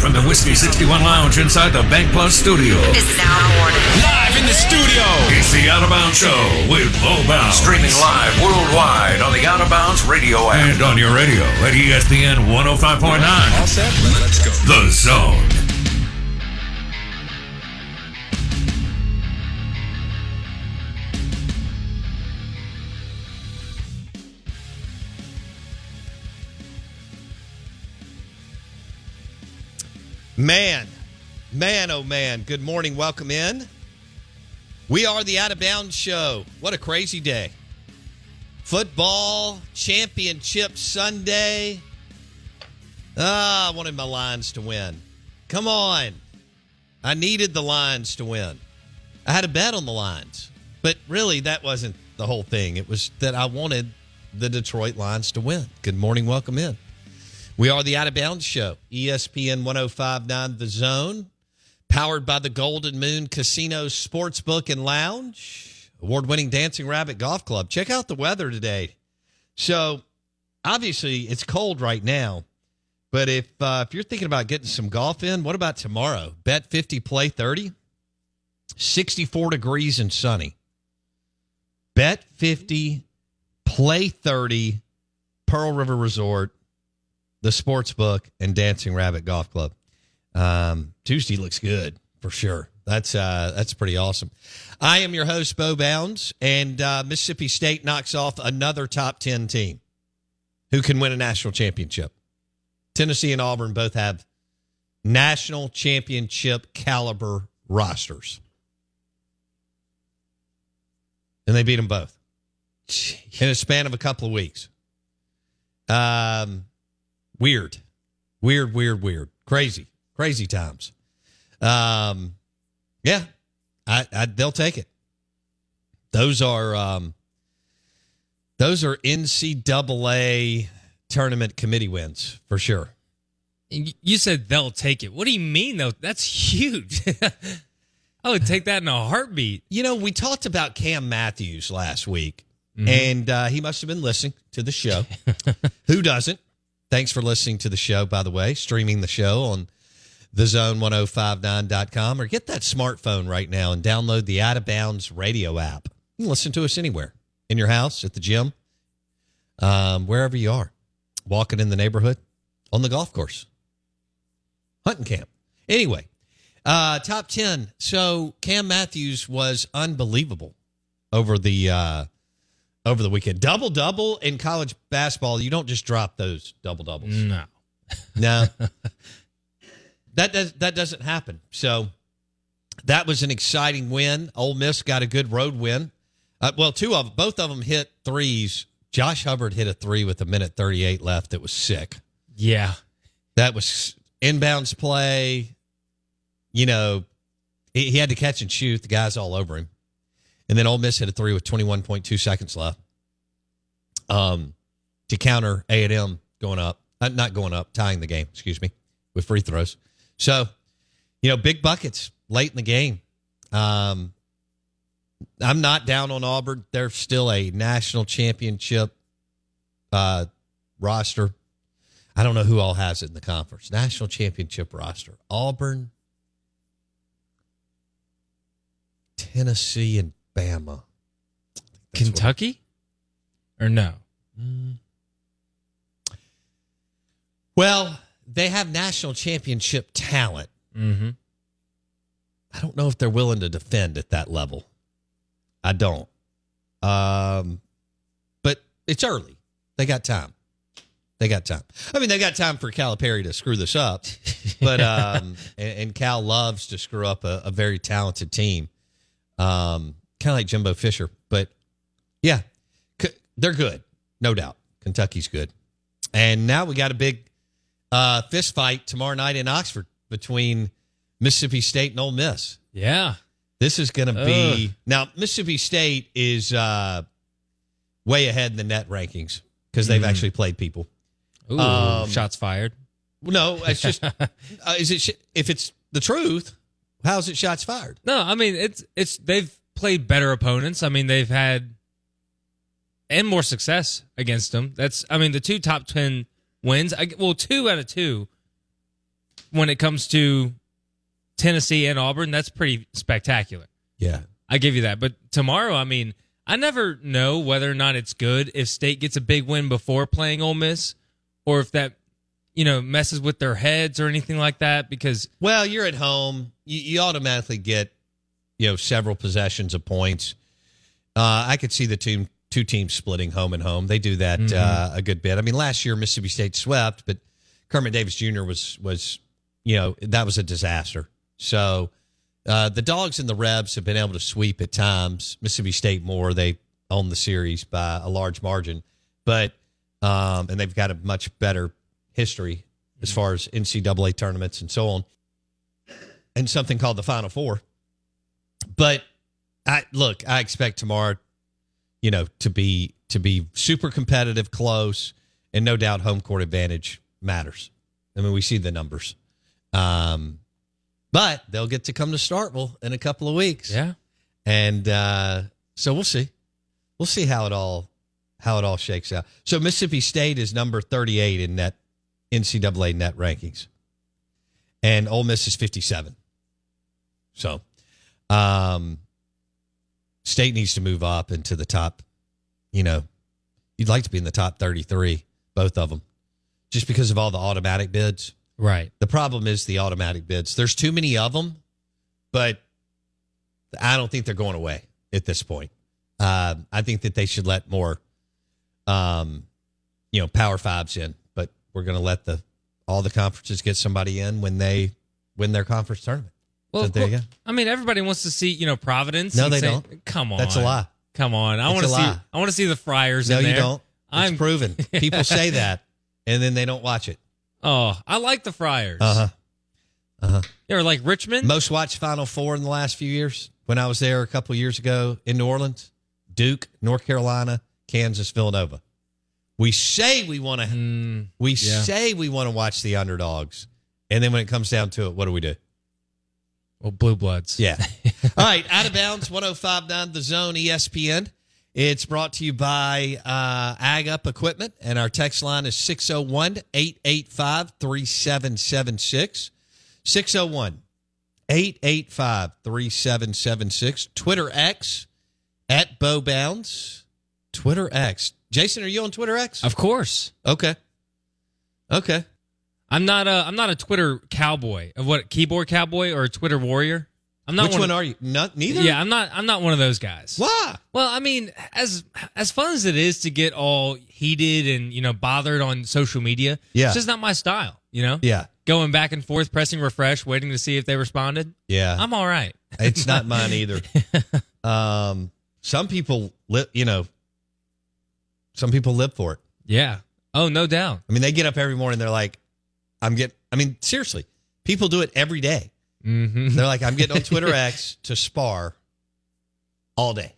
from the Whiskey 61 Lounge inside the Bank Plus studio. is now awarded. Live in the studio. It's the Out of Bounds Show with Bo Bounds. Streaming live worldwide on the Out of Bounds radio app. And on your radio at ESPN 105.9. All set? Let's go. The Zone. Man, man, oh man. Good morning. Welcome in. We are the Out of Bounds Show. What a crazy day. Football Championship Sunday. Ah, I wanted my Lions to win. Come on. I needed the Lions to win. I had a bet on the Lions, but really that wasn't the whole thing. It was that I wanted the Detroit Lions to win. Good morning. Welcome in. We are the Out of Bounds Show, ESPN 1059 The Zone, powered by the Golden Moon Casino Sportsbook and Lounge, award winning Dancing Rabbit Golf Club. Check out the weather today. So, obviously, it's cold right now, but if, uh, if you're thinking about getting some golf in, what about tomorrow? Bet 50, play 30, 64 degrees and sunny. Bet 50, play 30, Pearl River Resort the sports book and dancing rabbit golf club. Um, tuesday looks good for sure. That's uh, that's pretty awesome. I am your host bo bounds and uh, mississippi state knocks off another top 10 team who can win a national championship. Tennessee and auburn both have national championship caliber rosters. And they beat them both in a span of a couple of weeks. Um weird. Weird weird weird. Crazy. Crazy times. Um yeah. I, I they'll take it. Those are um those are ncaa tournament committee wins for sure. You said they'll take it. What do you mean though? That's huge. I would take that in a heartbeat. you know we talked about cam matthews last week and uh, he must have been listening to the show. Who doesn't thanks for listening to the show by the way. Streaming the show on thezone1059.com or get that smartphone right now and download the out of bounds radio app. You can listen to us anywhere. In your house at the gym um, wherever you are. Walking in the neighborhood on the golf course. Hunting camp. Anyway uh, top 10 so cam matthews was unbelievable over the uh, over the weekend double double in college basketball you don't just drop those double doubles No. no, that does that doesn't happen. So that was an exciting win. Ole Miss got a good road win. Uh, well, two of both of them hit threes. Josh Hubbard hit a three with a minute thirty eight left. That was sick. Yeah. That was inbounds play. You know, he, he had to catch and shoot. The guys all over him. And then Ole Miss hit a three with 21.2 seconds left um, to counter A&M going up. Uh, not going up, tying the game, excuse me, with free throws. So, you know, big buckets late in the game. Um, I'm not down on Auburn. They're still a national championship uh, roster. I don't know who all has it in the conference. National championship roster. Auburn, Tennessee, and Bama. That's what- Kentucky? Or no? well, they have national championship talent. Mm-hmm. I don't know if they're willing to defend at that level. I don't. Um, but it's early. They got time. They got time. I mean, they got time for Calipari to screw this up, but um, and, and Cal loves to screw up a, a very talented team, um, kind of like Jimbo Fisher. But yeah, c- they're good, no doubt. Kentucky's good, and now we got a big uh, fist fight tomorrow night in Oxford between Mississippi State and Ole Miss. Yeah. This is going to be now. Mississippi State is uh, way ahead in the net rankings because they've actually played people. Ooh, Um, shots fired. No, it's just uh, is it sh- if it's the truth? How's it shots fired? No, I mean it's it's they've played better opponents. I mean they've had and more success against them. That's I mean the two top ten wins. I, well, two out of two when it comes to Tennessee and Auburn, that's pretty spectacular. Yeah. I give you that. But tomorrow, I mean, I never know whether or not it's good if State gets a big win before playing Ole Miss, or if that you know messes with their heads or anything like that. Because Well, you're at home. You, you automatically get, you know, several possessions of points. Uh, I could see the two two teams splitting home and home. They do that uh, a good bit. I mean, last year Mississippi State swept, but Kermit Davis Jr. was was, you know, that was a disaster. So uh, the Dogs and the Rebs have been able to sweep at times. Mississippi State more. They own the series by a large margin, but um, and they've got a much better history as far as NCAA tournaments and so on, and something called the Final Four. But I look, I expect tomorrow, you know, to be to be super competitive, close, and no doubt home court advantage matters. I mean, we see the numbers. Um, but they'll get to come to Starkville in a couple of weeks. yeah, And uh, so we'll see. We'll see how it all how it all shakes out. So Mississippi State is number 38 in net NCAA net rankings. And Ole Miss is 57. So um State needs to move up into the top, you know, you'd like to be in the top 33, both of them. Just because of all the automatic bids. right. The problem is the automatic bids. There's too many of them, but I don't think they're going away at this point. Uh, I think that they should let more, um, you know, Power Fives in. But we're going to let the all the conferences get somebody in when they win their conference tournament. Well, So there you go. I mean, everybody wants to see you know Providence. No, they don't. Come on, That's a lie. Come on, I want to see. lie. I want to see the Friars. No, you don't. It's I'm proven. People say that, and then they don't watch it. Oh, I like the Friars. Uh huh. Uh huh. They were like Richmond. Most watched Final Four in the last few years. When I was there a couple years ago in New Orleans, Duke, North Carolina, Kansas, Villanova. We say we want to. Mm, we yeah. say we want to watch the underdogs, and then when it comes down to it, what do we do? Well, Blue Bloods. Yeah. All right. Out of bounds, 1059 The Zone ESPN. It's brought to you by uh, Ag Up Equipment, and our text line is 601 885 3776. 601 885 3776. Twitter X at Bo Bounds. Twitter X. Jason, are you on Twitter X? Of course. Okay. Okay. I'm not a. I'm not a Twitter cowboy. Of what keyboard cowboy or a Twitter warrior. I'm not Which one. one of, are you? Not neither. Yeah, I'm not. I'm not one of those guys. Why? Well, I mean, as as fun as it is to get all heated and you know bothered on social media, Yeah. it's just not my style. You know, Yeah. going back and forth, pressing refresh, waiting to see if they responded. Yeah. I'm all right. It's not mine either. um, some people live, you know, some people live for it. Yeah. Oh, no doubt. I mean, they get up every morning. They're like, I'm getting, I mean, seriously, people do it every day. hmm They're like, I'm getting on Twitter X to spar all day.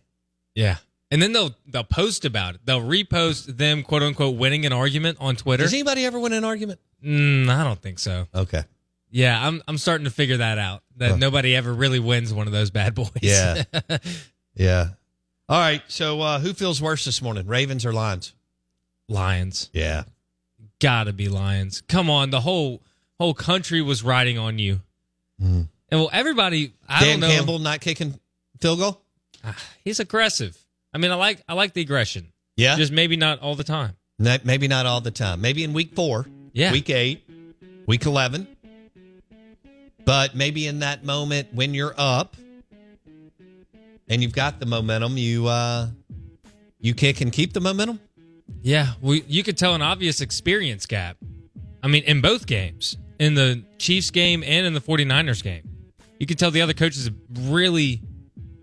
Yeah. And then they'll they'll post about it. They'll repost them quote unquote winning an argument on Twitter. Does anybody ever win an argument? Mm, I don't think so. Okay. Yeah, I'm I'm starting to figure that out. That Huh. nobody ever really wins one of those bad boys. Yeah. Yeah. All right. So, uh, who feels worse this morning, Ravens or Lions? Lions. Yeah. Gotta be Lions. Come on, the whole whole country was riding on you. And well, everybody I Dan don't know. Campbell not kicking field goal? He's aggressive. I mean, I like I like the aggression. Yeah. Just maybe not all the time. Not, maybe not all the time. Maybe in week four, Yeah. week eight, week 11. But maybe in that moment when you're up and you've got the momentum, you uh, you kick and keep the momentum. Yeah, well, you could tell an obvious experience gap. I mean, in both games, in the Chiefs game and in the 49ers game, you could tell the other coaches have really,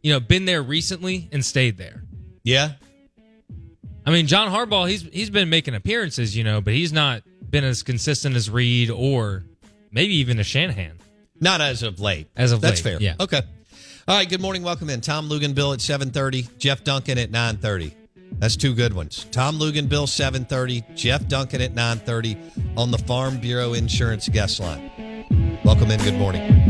you know, been there recently and stayed there. Yeah. I mean, John Harbaugh, he's he's been making appearances, you know, but he's not been as consistent as Reid or maybe even a Shanahan. Not as of late. As of That's late, fair. yeah. Okay. All right. Good morning. Welcome in. Tom Luginbill at 730. Jeff Duncan at 930. That's two good ones. Tom Luginbill 730. Jeff Duncan at 930 on the Farm Bureau Insurance guest line. Welcome in. Good morning.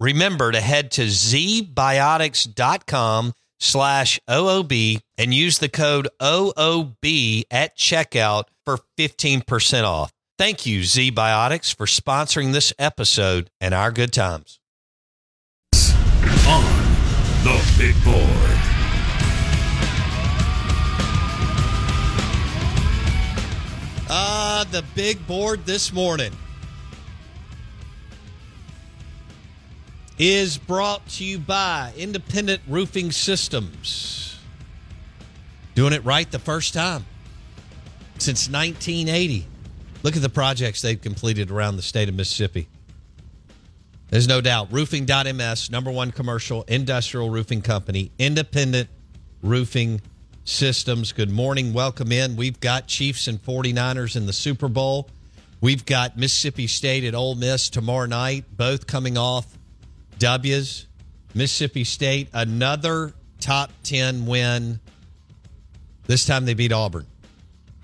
Remember to head to zbiotics.com slash OOB and use the code OOB at checkout for 15% off. Thank you, ZBiotics, for sponsoring this episode and our good times. On the big board. Uh, the big board this morning is brought to you by Independent Roofing Systems. Doing it right the first time since 1980. Look at the projects they've completed around the state of Mississippi. There's no doubt. Roofing.ms, number one commercial industrial roofing company, independent roofing systems. Good morning. Welcome in. We've got Chiefs and 49ers in the Super Bowl. We've got Mississippi State at Ole Miss tomorrow night, both coming off W's. Mississippi State, another top 10 win. This time they beat Auburn.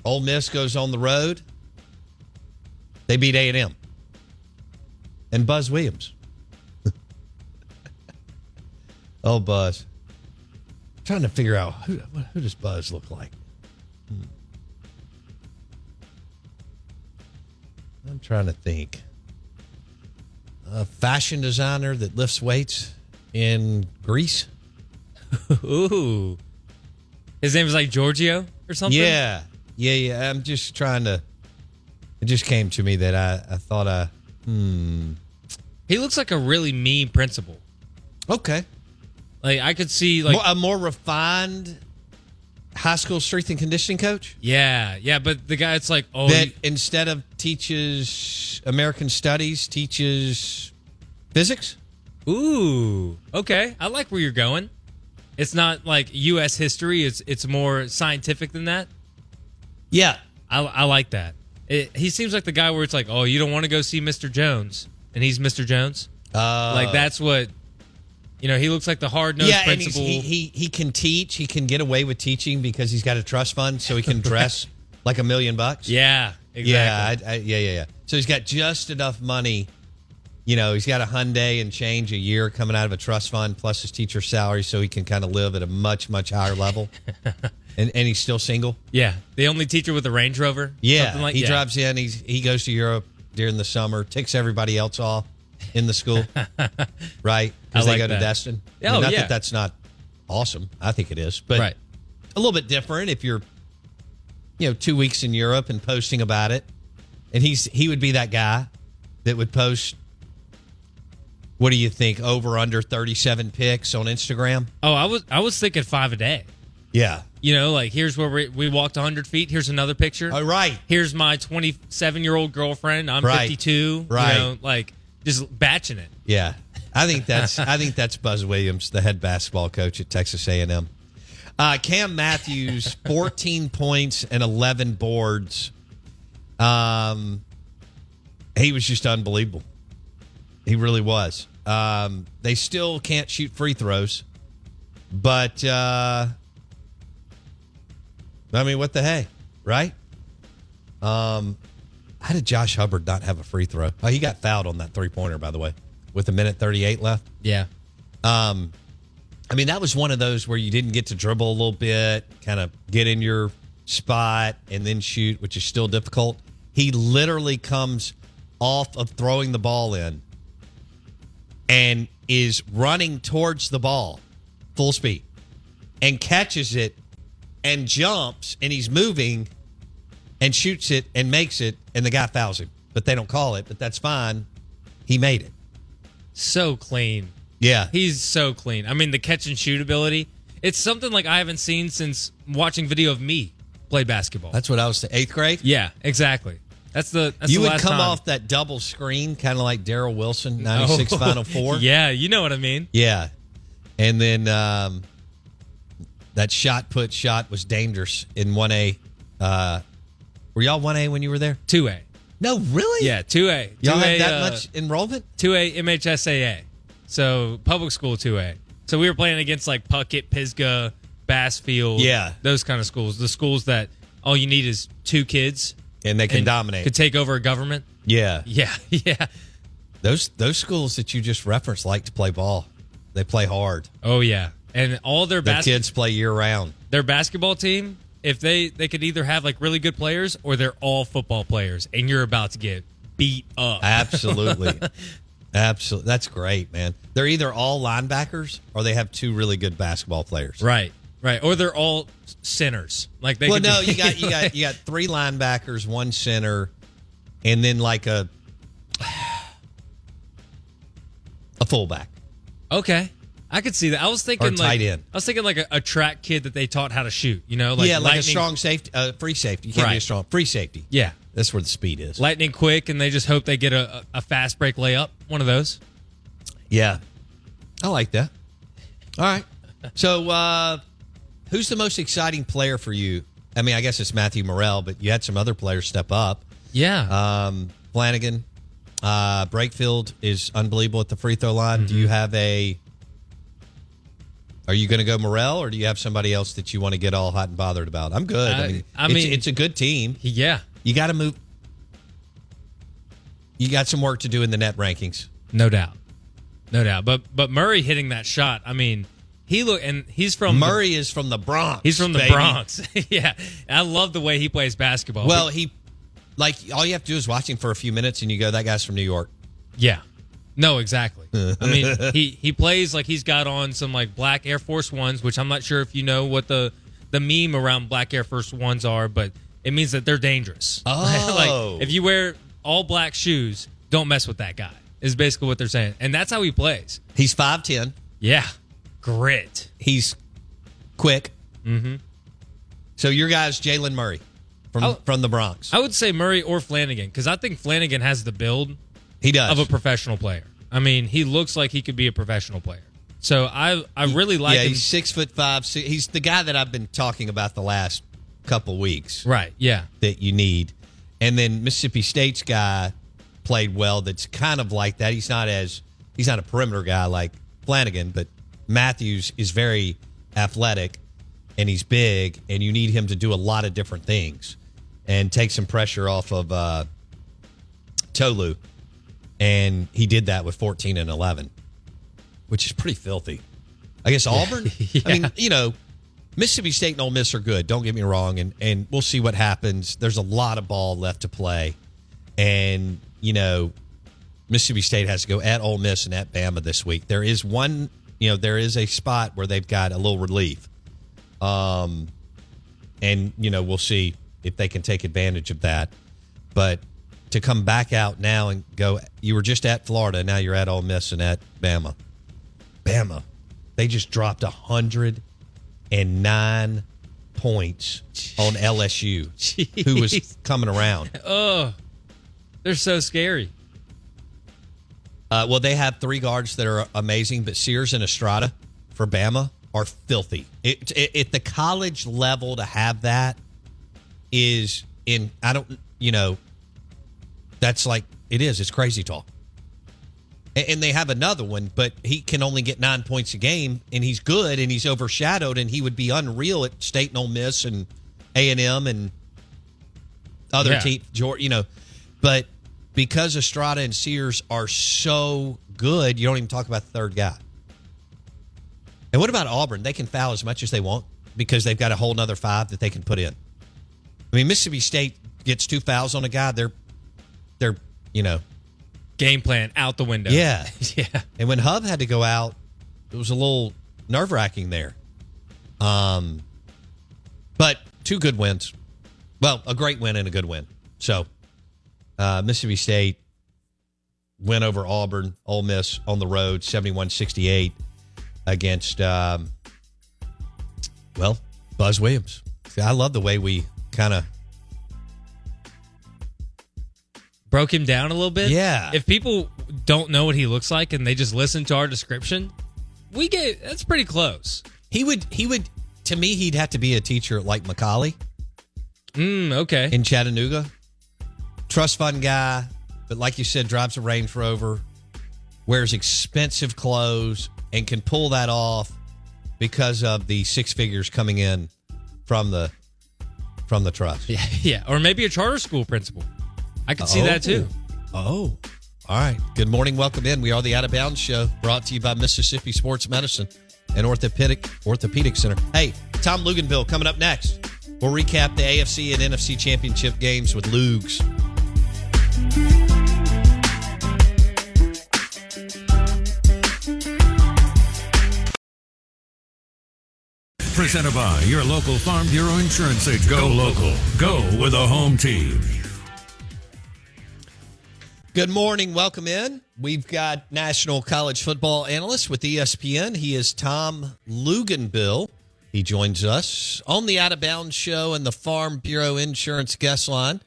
Ole Miss goes on the road. They beat A&M. And Buzz Williams. oh, Buzz. I'm trying to figure out who, who does Buzz look like? Hmm. I'm trying to think. A fashion designer that lifts weights in Greece. Ooh. His name is like Giorgio or something? Yeah, yeah, yeah. I'm just trying to. It just came to me that I, I thought I. Hmm. He looks like a really mean principal. Okay. Like I could see like more, a more refined high school strength and conditioning coach Yeah, yeah, but the guy it's like, oh that you- instead of teaches American studies teaches physics. ooh. Okay. I like where you're going. It's not like US history, it's it's more scientific than that. Yeah, I, I like that. It, he seems like the guy where it's like, oh, you don't want to go see Mr. Jones, and he's Mr. Jones. uh, like that's what, you know. He looks like the hard nosed yeah, principal. he, he he can teach. He can get away with teaching because he's got a trust fund, so he can dress like a million bucks. yeah, exactly. Yeah, I, I, yeah, yeah, yeah. So he's got just enough money. You know, he's got a Hyundai and change a year coming out of a trust fund plus his teacher's salary, so he can kind of live at a much, much higher level. and and he's still single. yeah. The only teacher with a Range Rover. Yeah, like he yeah. drives in. He's he goes to Europe during the summer, ticks everybody else off in the school, right? I Because they like go to that. Destin. Oh, not yeah. that that's not awesome. I think it is, but Right. a little bit different if you're, you know, two weeks in Europe and posting about it. And he's he would be that guy that would post. What do you think? Over under thirty seven pics on Instagram. Oh, I was I was thinking five a day. Yeah. You know, like here's where we, we walked 100 feet. Here's another picture. All right. Here's my 27 year old girlfriend. I'm Right. 52. Right. You know, like just batching it. Yeah, I think that's I think that's Buzz Williams, the head basketball coach at Texas A and M. Uh, Cam Matthews, fourteen points and eleven boards. Um, he was just unbelievable. He really was. Um, they still can't shoot free throws, but uh, I mean, what the hey, right? Um, how did Josh Hubbard not have a free throw? Oh, he got fouled on that three pointer, by the way, with a minute 38 left. Yeah. Um, I mean, that was one of those where you didn't get to dribble a little bit, kind of get in your spot and then shoot, which is still difficult. He literally comes off of throwing the ball in and is running towards the ball full speed, and catches it and jumps and he's moving and shoots it and makes it, and the guy fouls him. But they don't call it, but that's fine. He made it. So clean. Yeah. He's so clean. I mean, the catch and shoot ability. It's something like I haven't seen since watching video of me play basketball. That's what I was eighth grade. yeah, exactly. That's the that's you the would come time. off that double screen, kind of like Darryl Wilson, 96 Oh, Final Four. Yeah, you know what I mean. Yeah. And then um, that shot put shot was dangerous in 1A. Uh, were y'all 1A when you were there? Two A. No, really? Yeah, two A. Y'all had 2A, that uh, much enrollment? two A MHSAA. So public school two A. So we were playing against like Puckett, Pisgah, Bassfield. Yeah. those kind of schools. The schools that all you need is two kids And they can and dominate. Could take over a government. yeah. Yeah, yeah. Those those schools that you just referenced like to play ball. They play hard. Oh yeah. And all their The bas- kids play year round. their basketball team, if they they could either have like really good players or they're all football players, and you're about to get beat up. Absolutely. Absolutely. That's great, man. They're either all linebackers or they have two really good basketball players. Right, right. Or they're all sinners. Like they. Well, no, be- you got you got you got three linebackers, one center, and then like a a fullback. okay. I could see that. I was thinking Or like end. I was thinking like a, a track kid that they taught how to shoot. You know, like yeah, like a strong safety, uh, free safety. You can't be a strong free safety. Yeah, That's where the speed is. lightning quick, and they just hope they get a, a fast break layup. One of those. Yeah, I like that. All right. So, uh, who's the most exciting player for you? I mean, I guess it's Matthew Murrell, but you had some other players step up. Yeah. Um, Flanagan, uh, Brakefield is unbelievable at the free throw line. Do Mm-hmm. you have a? Are you going to go Murrell, or do you have somebody else that you want to get all hot and bothered about? I'm good. I, I- mean, I it's, mean- it's a good team. yeah. You got to move. You got some work to do in the net rankings. No doubt. No doubt. But but Murray hitting that shot. I mean, he look and he's from the- Murray is from the Bronx. he's from the baby. Bronx. yeah. I love the way he plays basketball. Well, he like all you have to do is watch him for a few minutes, and you go, "That guy's from New York." Yeah. No, exactly. I mean, he he plays like he's got on some like black Air Force Ones, which I'm not sure if you know what the the meme around black Air Force Ones are, but it means that they're dangerous. Oh. like if you wear all black shoes, don't mess with that guy. Is basically what they're saying, and that's how he plays. He's five ten. Yeah, grit. He's quick. Mm-hmm. So your guy's Jalen Murray from Oh. from the Bronx. I would say Murray or Flanagan because I think Flanagan has the build he does. of a professional player. I mean, he looks like he could be a professional player. So I I really like yeah, him. he's six foot five. He's the guy that I've been talking about the last couple weeks Right? Yeah. that you need. And then Mississippi State's guy played well. That's kind of like that. He's not as he's not a perimeter guy like Flanagan, but Matthews is very athletic and he's big, and you need him to do a lot of different things and take some pressure off of uh, Tolu. And he did that with 14 and 11, which is pretty filthy. I guess Auburn. I mean, you know, Mississippi State and Ole Miss are good. Don't get me wrong, and and we'll see what happens. There's a lot of ball left to play, and you know, Mississippi State has to go at Ole Miss and at Bama this week. There is one, you know, there is a spot where they've got a little relief, um, and you know, we'll see if they can take advantage of that. But to come back out now and go, you were just at Florida, now you're at Ole Miss and at Bama. Bama, they just dropped a hundred and nine points on LSU, who was coming around. Oh, they're so scary. Uh, well, they have three guards that are amazing, but Sears and Estrada for Bama are filthy. It, it, at the college level, to have that is in, I don't, you know, that's like, it is. It's crazy talk. And they have another one, but he can only get nine points a game, and he's good, and he's overshadowed, and he would be unreal at State and Ole Miss and A and M and other Yeah. teams, you know. But because Estrada and Sears are so good, you don't even talk about the third guy. And what about Auburn? They can foul as much as they want because they've got a whole nother five that they can put in. I mean, Mississippi State gets two fouls on a guy, they're they're you know Game plan out the window. yeah. yeah. And when Hub had to go out, it was a little nerve wracking there. Um, but two good wins. Well, a great win and a good win. So, uh, Mississippi State went over Auburn, Ole Miss on the road, 71 68 against, um, well, Buzz Williams. See, I love the way we kind of Broke him down a little bit. Yeah. If people don't know what he looks like and they just listen to our description, we get that's pretty close. he would he would to me he'd have to be a teacher like McCallie Mm, okay. in Chattanooga. Trust fund guy, but like you said, drives a Range Rover, wears expensive clothes, and can pull that off because of the six figures coming in from the from the trust. yeah, yeah. Or maybe a charter school principal. I could see that too. Oh. oh. All right. Good morning. Welcome in. We are the Out of Bounds Show, brought to you by Mississippi Sports Medicine and Orthopedic Orthopedic Center. Hey, Tom Luginbill coming up next. We'll recap the AFC and NFC championship games with Lugs. Presented by your local Farm Bureau Insurance agent. Go local. Go with a home team. Good morning. Welcome in. We've got national college football analyst with ESPN. He is Tom Luginbill. He joins us on the Out of Bounds show and the Farm Bureau Insurance guest line.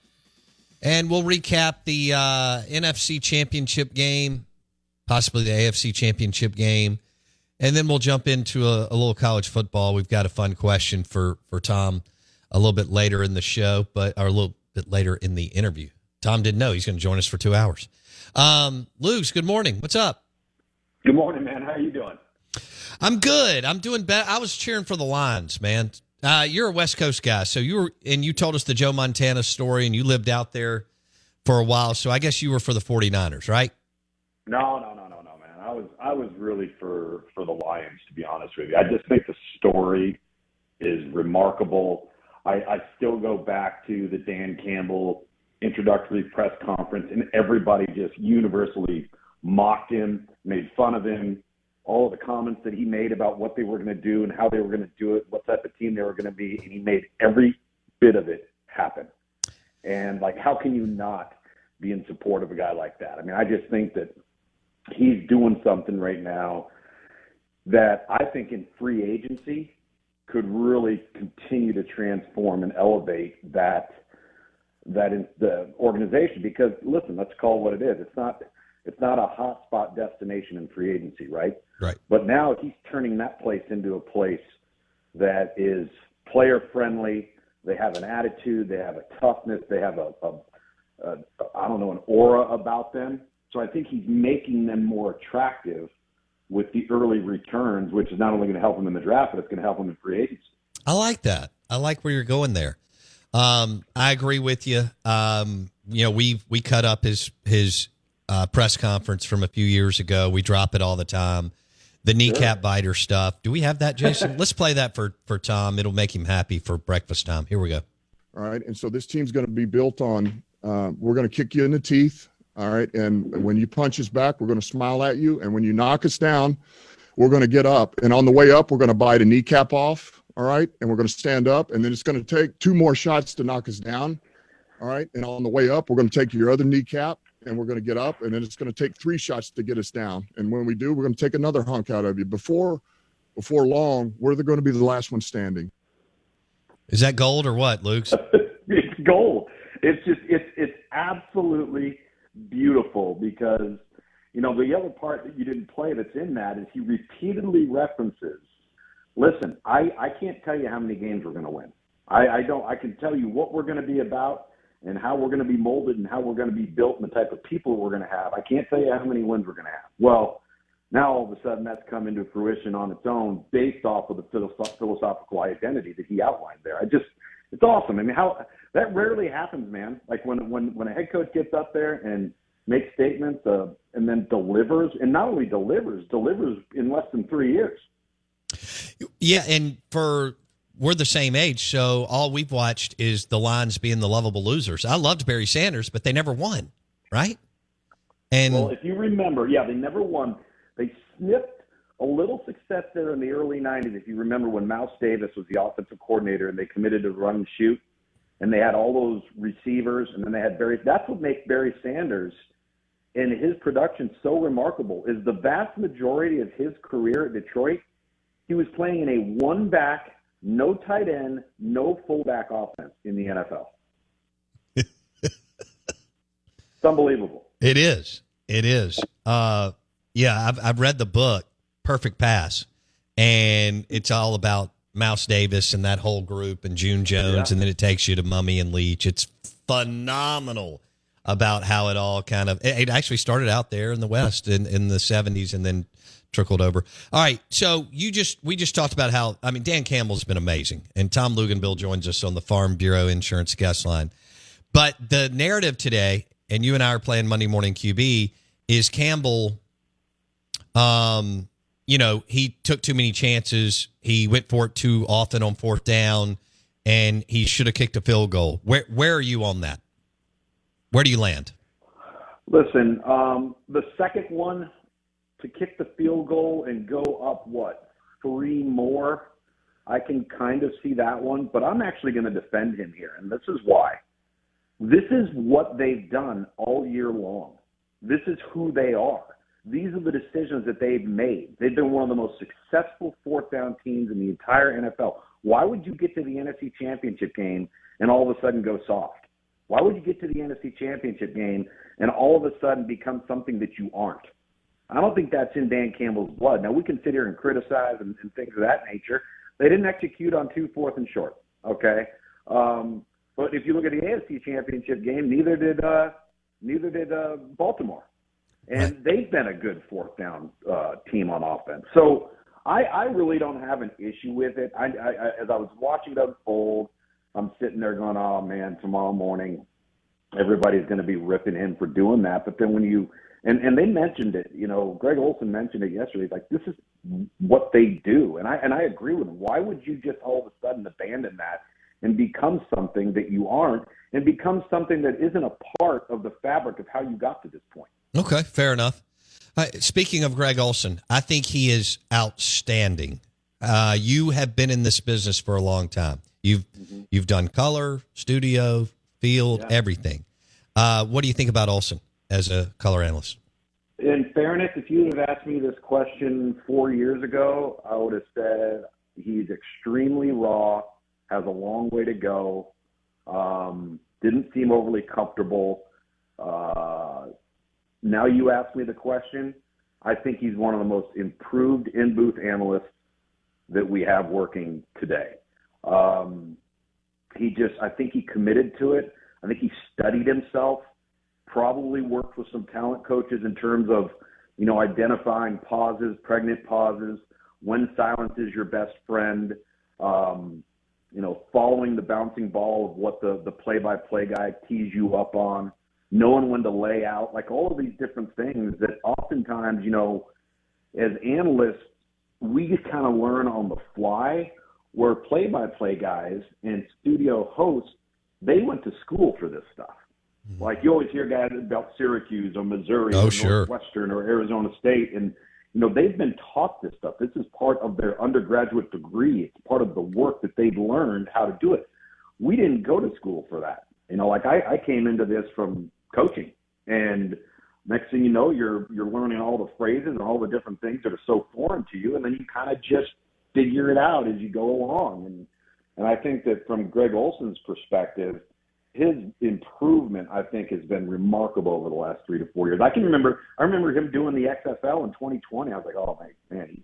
And we'll recap the uh, NFC championship game, possibly the AFC championship game. And then we'll jump into a, a little college football. We've got a fun question for, for Tom a little bit later in the show, but or a little bit later in the interview. Tom didn't know he's going to join us for two hours. Um, Lugs, good morning. What's up? Good morning, man. How you doing? I'm good. I'm doing better. I was cheering for the Lions, man. Uh, you're a West Coast guy, so you were, and you told us the Joe Montana story, and you lived out there for a while. So I guess you were for the 49ers, right? No, no, no, no, no, man. I was I was really for for the Lions, to be honest with you. I just think the story is remarkable. I, I still go back to the Dan Campbell introductory press conference, and everybody just universally mocked him, made fun of him. All of the comments that he made about what they were going to do and how they were going to do it, what type of team they were going to be, and he made every bit of it happen. And like, how can you not be in support of a guy like that? I mean, I just think that he's doing something right now that I think in free agency could really continue to transform and elevate that that in the organization because listen, let's call it what it is. It's not it's not a hotspot destination in free agency, right? Right. But now he's turning that place into a place that is player friendly. They have an attitude. They have a toughness. They have a, a, a I don't know an aura about them. So I think he's making them more attractive with the early returns, which is not only going to help him in the draft, but it's going to help him in free agency. I like that. I like where you're going there. Um, I agree with you. Um, you know, we we cut up his his uh, press conference from a few years ago. We drop it all the time. The kneecap biter stuff. Do we have that, Jason? Let's play that for for Tom. It'll make him happy for breakfast time. Here we go. All right. And so this team's going to be built on uh, we're going to kick you in the teeth. All right. And when you punch us back, we're going to smile at you. And when you knock us down, we're going to get up. And on the way up, we're going to bite a kneecap off. All right. And we're going to stand up. And then it's going to take two more shots to knock us down. All right. And on the way up, we're going to take your other kneecap and we're going to get up. And then it's going to take three shots to get us down. And when we do, we're going to take another hunk out of you. Before, before long, we're going to be the last one standing. Is that gold or what, Lugs? it's gold. It's just it's it's absolutely beautiful because you know the other part that you didn't play that's in that is he repeatedly references. Listen, I I can't tell you how many games we're going to win. I I don't. I can tell you what we're going to be about and how we're going to be molded and how we're going to be built and the type of people we're going to have. I can't tell you how many wins we're going to have. Well, now all of a sudden that's come into fruition on its own based off of the philosoph- philosophical identity that he outlined there. I just, it's awesome. I mean, how that rarely happens, man. Like when when when a head coach gets up there and makes statements uh, and then delivers, and not only delivers, delivers in less than three years. Yeah, and for we're the same age, so all we've watched is the Lions being the lovable losers. I loved Barry Sanders, but they never won, right? And Well, if you remember, yeah, they never won. They sniffed a little success there in the early 90s. If you remember when Mouse Davis was the offensive coordinator and they committed to run and shoot, and they had all those receivers, and then they had Barry. That's what makes Barry Sanders and his production so remarkable. Is the vast majority of his career at Detroit, he was playing in a one back, no tight end, no fullback offense in the NFL. it's unbelievable. It is. It is. Uh, yeah, I've, I've read the book, Perfect Pass, and it's all about Mouse Davis and that whole group and June Jones, yeah. and then it takes you to Mumme and Leach. It's phenomenal about how it all kind of it actually started out there in the West in, in the 70s and then trickled over. All right, so you just we just talked about how I mean Dan Campbell's been amazing, and Tom Luginbill joins us on the Farm Bureau Insurance guest line. But the narrative today, and you and I are playing Monday Morning QB, is Campbell. Um, you know, he took too many chances. He went for it too often on fourth down, and he should have kicked a field goal. Where where are you on that? Where do you land? Listen, um, the second one to kick the field goal and go up what three more, I can kind of see that one. But I'm actually going to defend him here, and this is why. This is what they've done all year long. This is who they are. These are the decisions that they've made. They've been one of the most successful fourth down teams in the entire NFL. Why would you get to the NFC Championship game and all of a sudden go soft? Why would you get to the NFC Championship game and all of a sudden become something that you aren't? I don't think that's in Dan Campbell's blood. Now we can sit here and criticize and, and things of that nature. They didn't execute on two fourth and short. Okay, um, but if you look at the AFC Championship game, neither did uh, neither did uh, Baltimore and they've been a good fourth down uh, team on offense. So I, I really don't have an issue with it. I, I, I, as I was watching it unfold, I'm sitting there going, "Oh man, tomorrow morning, everybody's going to be ripping him for doing that." But then when you and and they mentioned it, you know, Greg Olsen mentioned it yesterday. He's like, "This is what they do," and I and I agree with him. Why would you just all of a sudden abandon that and become something that you aren't, and become something that isn't a part of the fabric of how you got to this point? Okay, fair enough. Uh, speaking of Greg Olsen, I think he is outstanding. Uh, you have been in this business for a long time. You've mm-hmm. you've done color, studio, field, yeah. everything. Uh, what do you think about Olsen as a color analyst? In fairness, if you would have asked me this question four years ago, I would have said he's extremely raw, has a long way to go, um, didn't seem overly comfortable. Uh, now you ask me the question. I think he's one of the most improved in booth analysts that we have working today. Um, he just, I think he committed to it. I think he studied himself, probably worked with some talent coaches in terms of, you know, identifying pauses, pregnant pauses, when silence is your best friend, um, you know, following the bouncing ball of what the, the play-by-play guy tees you up on knowing when to lay out, like all of these different things that oftentimes, you know, as analysts, we just kind of learn on the fly. Where play-by-play guys and studio hosts, they went to school for this stuff. Mm-hmm. Like you always hear guys about Syracuse or Missouri oh, or sure. Northwestern or Arizona State, and you know they've been taught this stuff. This is part of their undergraduate degree. It's part of the work that they've learned how to do it. We didn't go to school for that. You know, like I, I came into this from coaching. And next thing you know, you're you're learning all the phrases and all the different things that are so foreign to you, and then you kind of just figure it out as you go along. And and I think that from Greg Olsen's perspective, his improvement I think has been remarkable over the last three to four years. I can remember I remember him doing the XFL in 2020. I was like, oh my man, he,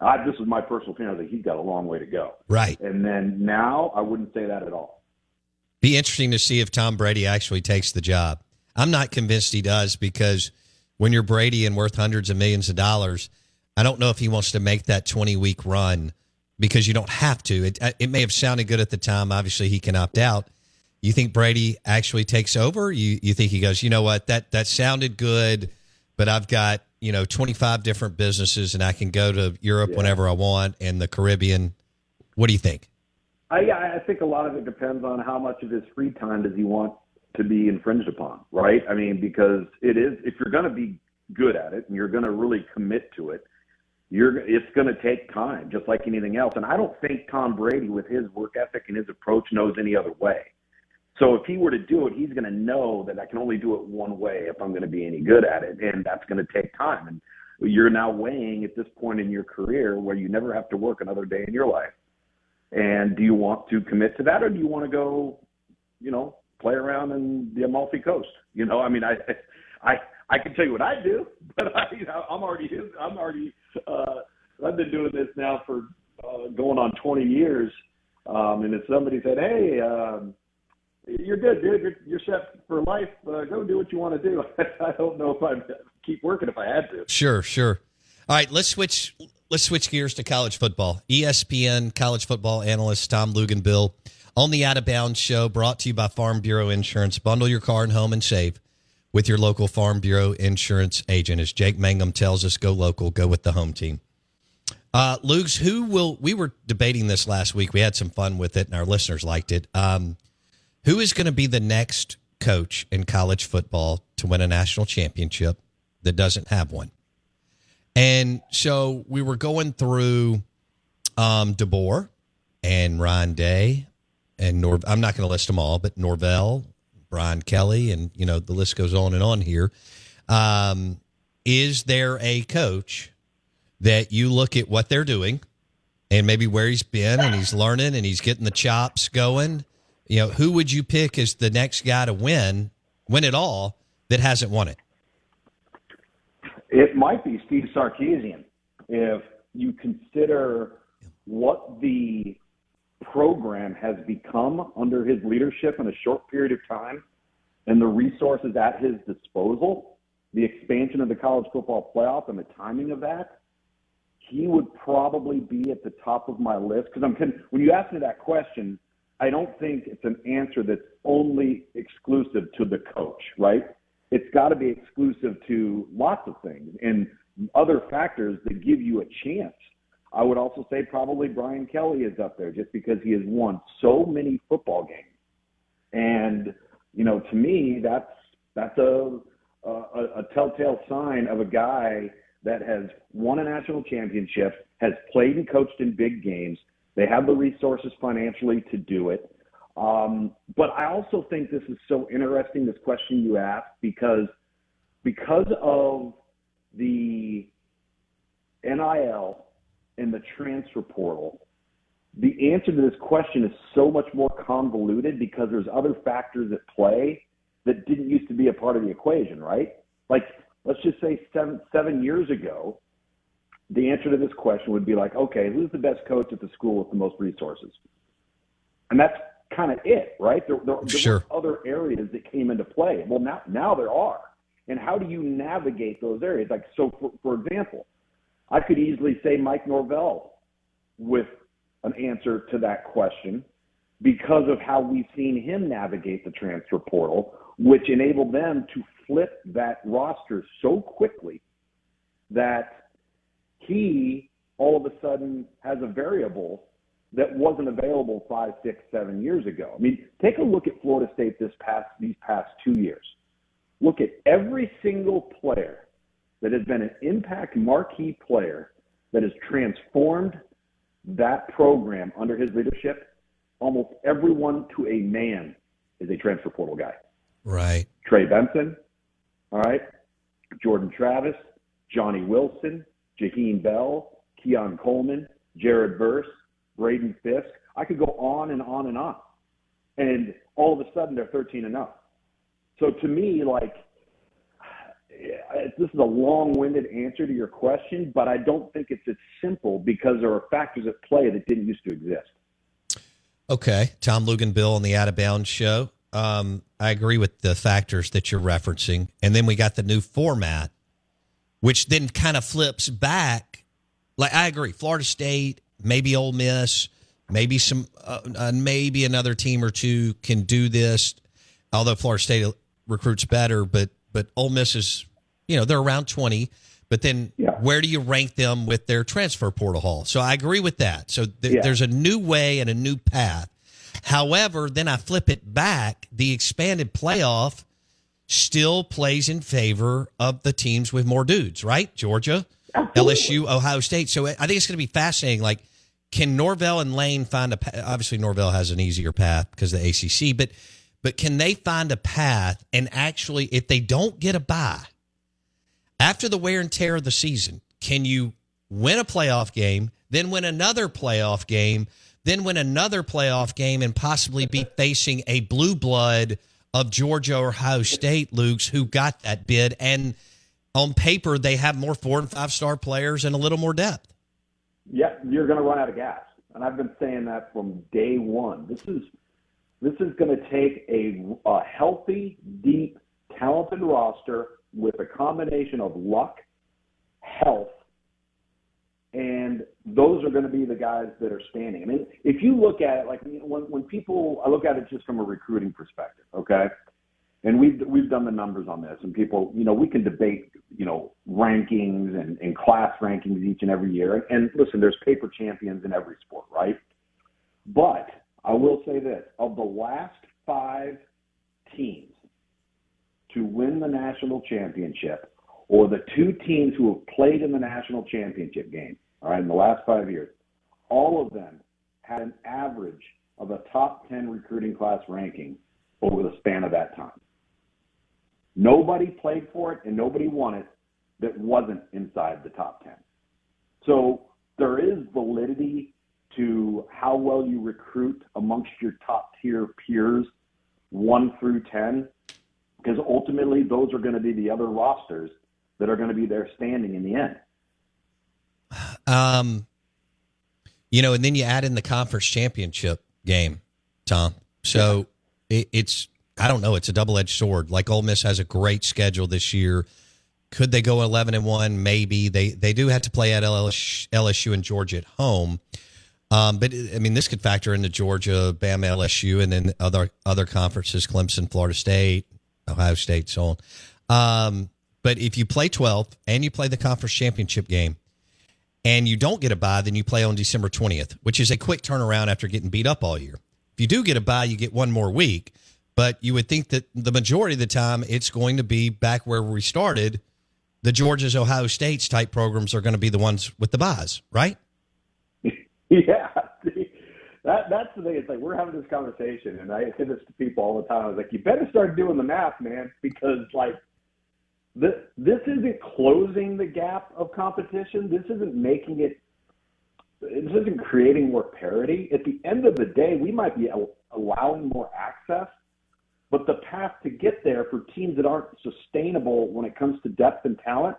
I, this is my personal opinion. I was like, he's got a long way to go. Right. And then now I wouldn't say that at all. Be interesting to see if Tom Brady actually takes the job. I'm not convinced he does because when you're Brady and worth hundreds of millions of dollars, I don't know if he wants to make that 20 week run because you don't have to. It, it may have sounded good at the time. Obviously, he can opt out. You think Brady actually takes over? You you think he goes? You know what? That that sounded good, but I've got you know 25 different businesses and I can go to Europe yeah. whenever I want and the Caribbean. What do you think? I I think a lot of it depends on how much of his free time does he want to be infringed upon, right? I mean, because it is, if you're going to be good at it and you're going to really commit to it, you're it's going to take time, just like anything else. And I don't think Tom Brady, with his work ethic and his approach, knows any other way. So if he were to do it, he's going to know that I can only do it one way if I'm going to be any good at it, and that's going to take time. And you're now weighing at this point in your career where you never have to work another day in your life. And do you want to commit to that, or do you want to go, you know, play around in the Amalfi Coast? You know, I mean, I, I, I can tell you what I do, but I, you know, I'm already, I'm already, uh, I've been doing this now for uh, going on 20 years. Um, and if somebody said, "Hey," um, you're good, dude. You're, you're set for life. Uh, go do what you want to do. I don't know if I'd keep working if I had to. Sure, sure. All right, let's switch. Let's switch gears to college football. ESPN college football analyst Tom Luginbill on the Out of Bounds show, brought to you by Farm Bureau Insurance. Bundle your car and home and save with your local Farm Bureau Insurance agent. As Jake Mangum tells us, go local, go with the home team. Uh, Lugs, who will? We were debating this last week. We had some fun with it, and our listeners liked it. Um, who is going to be the next coach in college football to win a national championship that doesn't have one? And so we were going through um, DeBoer and Ryan Day and Nor. I'm not going to list them all, but Norvell, Brian Kelly, and you know the list goes on and on here. Um, is there a coach that you look at what they're doing and maybe where he's been and he's learning and he's getting the chops going? You know, who would you pick as the next guy to win, win it all that hasn't won it? It might be Steve Sarkisian if you consider what the program has become under his leadership in a short period of time and the resources at his disposal, the expansion of the college football playoff and the timing of that, he would probably be at the top of my list. Because I'm when you ask me that question, I don't think it's an answer that's only exclusive to the coach, right? It's got to be exclusive to lots of things and other factors that give you a chance. I would also say probably Brian Kelly is up there just because he has won so many football games. And, you know, to me, that's, that's a, a, a telltale sign of a guy that has won a national championship, has played and coached in big games, they have the resources financially to do it. Um, but I also think this is so interesting, this question you asked, because because of the NIL and the transfer portal, the answer to this question is so much more convoluted because there's other factors at play that didn't used to be a part of the equation, right? Like, let's just say seven seven years ago, the answer to this question would be like, okay, who's the best coach at the school with the most resources? And that's kind of it, right? There, there, there sure. were other areas that came into play. Well, now now there are. And how do you navigate those areas? Like, so for, for example, I could easily say Mike Norvell with an answer to that question because of how we've seen him navigate the transfer portal, which enabled them to flip that roster so quickly that he all of a sudden has a variable that wasn't available five, six, seven years ago. I mean, take a look at Florida State this past these past two years. Look at every single player that has been an impact marquee player that has transformed that program under his leadership. Almost everyone to a man is a transfer portal guy. Right. Trey Benson, all right, Jordan Travis, Johnny Wilson, Jaheim Bell, Keon Coleman, Jared Verse, Braden Fiske. I could go on and on and on. And all of a sudden they're 13 and up. So to me, like, this is a long-winded answer to your question, but I don't think it's as simple because there are factors at play that didn't used to exist. Okay, Tom Luginbill on the Out of Bounds show. Um, I agree with the factors that you're referencing, and then we got the new format which then kind of flips back. Like I agree, Florida State, maybe Ole Miss, maybe some, uh, uh, maybe another team or two can do this. Although Florida State recruits better, but but Ole Miss is, you know, they're around twenty. But then, yeah. where do you rank them with their transfer portal haul? So I agree with that. So th- yeah. there's a new way and a new path. However, then I flip it back. The expanded playoff still plays in favor of the teams with more dudes, right? Georgia, oh, LSU, Ohio State. So I think it's going to be fascinating. Like, can Norvell and Lane find a? pa- Obviously, Norvell has an easier path because the ACC, but but can they find a path and actually, if they don't get a bye after the wear and tear of the season, can you win a playoff game, then win another playoff game, then win another playoff game, and possibly be facing a blue blood of Georgia or Ohio State, Lugs, who got that bid and on paper they have more four and five star players and a little more depth. Yeah, you're going to run out of gas, and I've been saying that from day one. This is this is going to take a, a healthy, deep, talented roster with a combination of luck, health, and those are going to be the guys that are standing. I mean, if you look at it, like when when people, I look at it just from a recruiting perspective, okay. And we've we've done the numbers on this, and people, you know, we can debate, you know, rankings and, and class rankings each and every year. And, and listen, there's paper champions in every sport, right? But I will say this: of the last five teams to win the national championship, or the two teams who have played in the national championship game, all right, in the last five years, all of them had an average of a top 10 recruiting class ranking over the span of that time. Nobody played for it and nobody won it that wasn't inside the top 10. So there is validity to how well you recruit amongst your top tier peers, one through 10, because ultimately those are going to be the other rosters that are going to be there standing in the end. Um, you know, and then you add in the conference championship game, Tom. So it, it's I don't know. It's a double edged sword. Like Ole Miss has a great schedule this year. Could they go eleven and one? Maybe they they do have to play at LSU, LSU and Georgia at home. Um, but I mean, this could factor into Georgia, Bama, LSU, and then other other conferences: Clemson, Florida State, Ohio State, so on. Um, but if you play 12 and you play the conference championship game, and you don't get a bye, then you play on December 20th, which is a quick turnaround after getting beat up all year. If you do get a bye, you get one more week, but you would think that the majority of the time it's going to be back where we started. The Georgia's, Ohio State's type programs are going to be the ones with the buys, right? Yeah, that that's the thing. It's like we're having this conversation, and I say this to people all the time. I was like, you better start doing the math, man, because like this this isn't closing the gap of competition. This isn't making it. This isn't creating more parity. At the end of the day, we might be allowing more access, but the path to get there for teams that aren't sustainable when it comes to depth and talent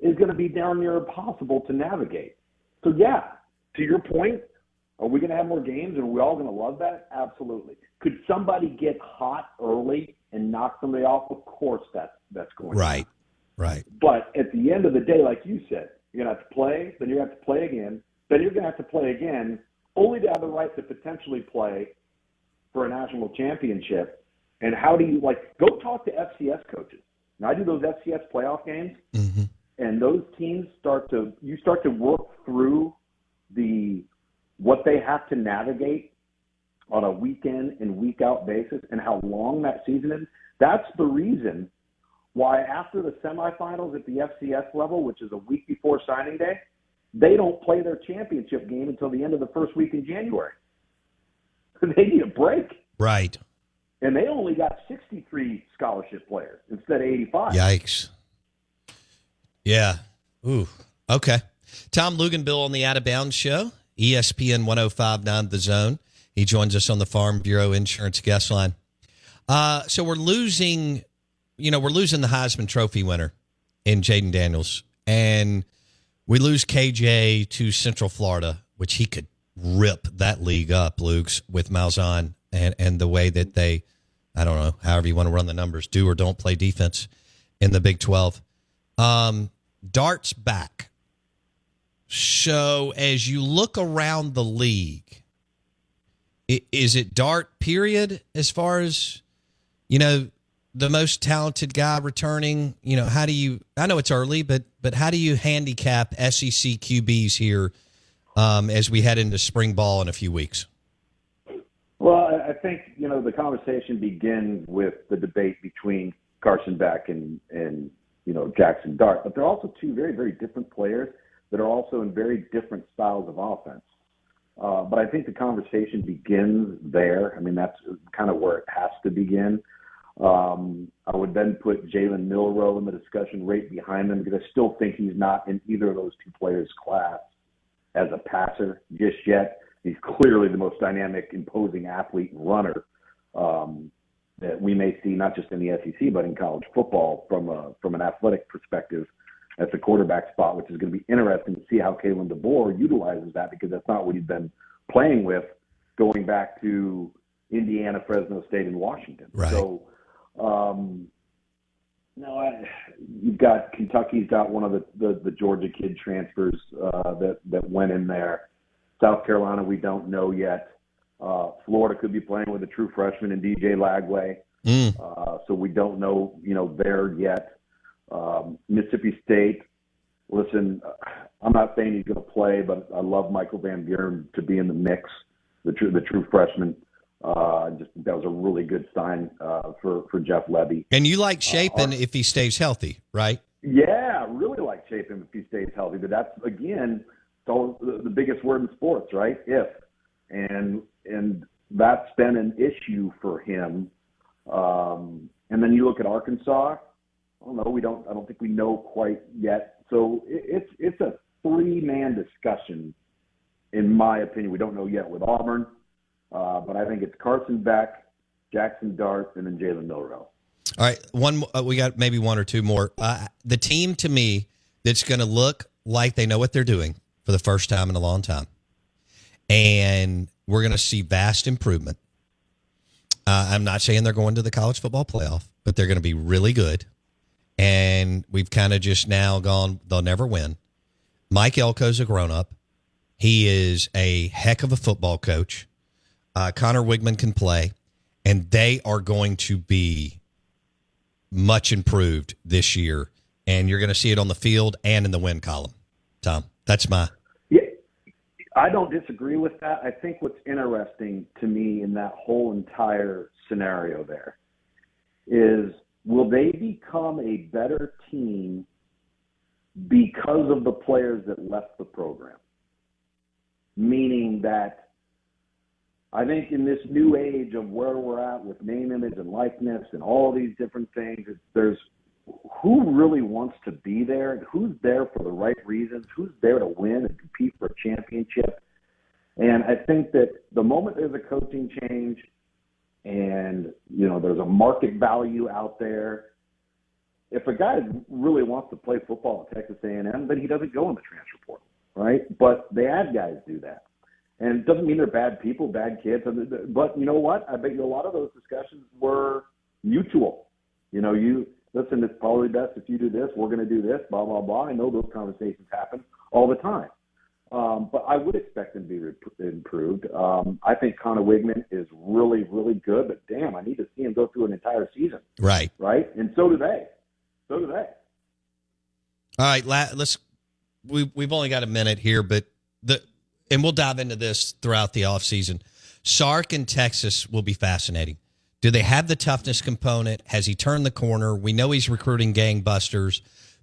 is going to be down near impossible to navigate. So yeah, to your point, are we going to have more games? Are we all going to love that? Absolutely. Could somebody get hot early and knock somebody off? Of course, that's that's going. Right, right. But at the end of the day, like you said, you're to have to play. Then you're to have to play again. Then you're to have to play again, only to have the right to potentially play for a national championship. And how do you like go talk to FCS coaches? Now I do those FCS playoff games, Mm-hmm. and those teams start to you start to work through the what they have to navigate on a week in and week out basis and how long that season is. That's the reason why after the semifinals at the FCS level, which is a week before signing day, they don't play their championship game until the end of the first week in January. they need a break. Right. And they only got 63 scholarship players instead of 85. Yikes. Yeah. Ooh. Okay. Tom Luginbill on the Out of Bounds Show, ESPN 1059 The Zone. He joins us on the Farm Bureau Insurance Guest Line. Uh, so we're losing, you know, we're losing the Heisman Trophy winner in Jayden Daniels. And we lose KJ to Central Florida, which he could rip that league up, Lugs, with Malzahn and, and the way that they, I don't know, however you want to run the numbers, do or don't play defense in the Big 12. Um, Dart's back. So as you look around the league, is it Dart period as far as you know the most talented guy returning? You know, how do you? I know it's early, but but how do you handicap SEC QBs here um, as we head into spring ball in a few weeks? Well, I- think you know the conversation begins with the debate between Carson Beck and and you know, Jackson Dart. But they're also two very, very different players that are also in very different styles of offense. Uh, but I think the conversation begins there. I mean, that's kind of where it has to begin. Um, I would then put Jalen Milroe in the discussion right behind them because I still think he's not in either of those two players' class as a passer just yet. He's clearly the most dynamic, imposing athlete and runner um, that we may see not just in the SEC but in college football from a from an athletic perspective at the quarterback spot, which is going to be interesting to see how Kalen DeBoer utilizes that because that's not what he's been playing with going back to Indiana, Fresno State, and Washington. Right. So, um, no, I, you've got Kentucky's got one of the, the, the Georgia kid transfers uh, that that went in there. South Carolina, we don't know yet. Uh, Florida could be playing with a true freshman in DJ Lagway, Mm. uh, so we don't know, you know, there yet. Um, Mississippi State. Listen, I'm not saying he's going to play, but I love Michael Van Buren to be in the mix. The true, the true freshman. Uh, just that was a really good sign uh, for for Jeff Lebby. And you like Chapin our- if he stays healthy, right? Yeah, really like Chapin if he stays healthy. But that's again, so the, the biggest word in sports, right? If, and and that's been an issue for him. Um, and then you look at Arkansas. I don't know. We don't. I don't think we know quite yet. So it, it's it's a three man discussion, in my opinion. We don't know yet with Auburn, uh, but I think it's Carson Beck, Jackson Dart, and then Jalen Milroe. All right, one. Uh, we got maybe one or two more. Uh, the team to me that's going to look like they know what they're doing for the first time in a long time, and we're going to see vast improvement. Uh, I'm not saying they're going to the college football playoff, but they're going to be really good. And we've kind of just now gone. They'll never win. Mike Elko's a grown up. He is a heck of a football coach. Uh, Conner Weigman can play, and they are going to be much improved this year, and you're going to see it on the field and in the win column. Tom, that's my Yeah, I don't disagree with that. I think what's interesting to me in that whole entire scenario there is will they become a better team because of the players that left the program? Meaning that I think in this new age of where we're at with name, image, and likeness and all these different things, there's who really wants to be there, who's there for the right reasons, who's there to win and compete for a championship. And I think that the moment there's a coaching change and you know there's a market value out there, if a guy really wants to play football at Texas A&M, then he doesn't go in the transfer portal, right? But the ad guys do that. And it doesn't mean they're bad people, bad kids. But you know what? I bet you a lot of those discussions were mutual. You know, you listen. It's probably best if you do this. We're going to do this. Blah blah blah. I know those conversations happen all the time. Um, but I would expect them to be rep- improved. Um, I think Conner Weigman is really, really good. But damn, I need to see him go through an entire season, right. right? And so do they. So do they. All right, la- let's. We we've only got a minute here, but the and we'll dive into this throughout the offseason. Sark in Texas will be fascinating. Do they have the toughness component? Has he turned the corner? We know he's recruiting gangbusters,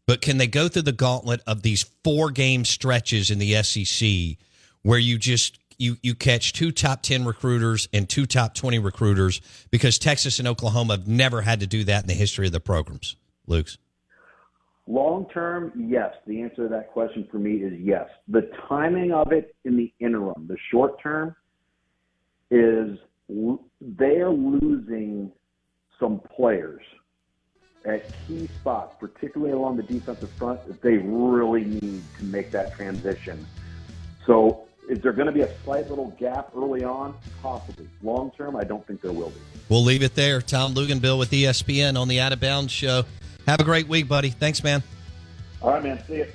but can they go through the gauntlet of these four game stretches in the SEC where you just you you catch two top 10 recruiters and two top 20 recruiters because Texas and Oklahoma have never had to do that in the history of the programs. Lugs. Long term, yes. The answer to that question for me is yes. The timing of it in the interim, the short term, is they're losing some players at key spots, particularly along the defensive front, that they really need to make that transition. So, is there going to be a slight little gap early on? Possibly. Long term, I don't think there will be. We'll leave it there. Tom Luginbill with ESPN on the Out of Bounds show. Have a great week, buddy. Thanks, man. All right, man. See you.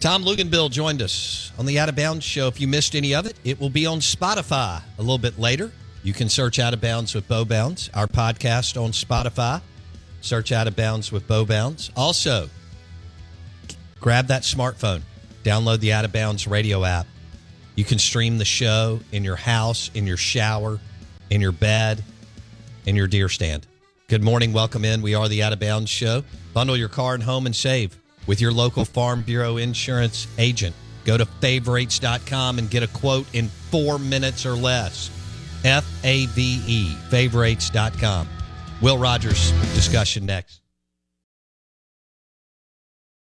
Tom Luginbill joined us on the Out of Bounds show. If you missed any of it, it will be on Spotify a little bit later. You can search Out of Bounds with Bo Bounds, our podcast on Spotify. Search Out of Bounds with Bo Bounds. Also, grab that smartphone, download the Out of Bounds radio app. You can stream the show in your house, in your shower, in your bed, in your deer stand. Good morning. Welcome in. We are the Out of Bounds Show. Bundle your car and home and save with your local Farm Bureau insurance agent. Go to favorites.com and get a quote in four minutes or less. F A V E, favorites.com. Will Rogers discussion next.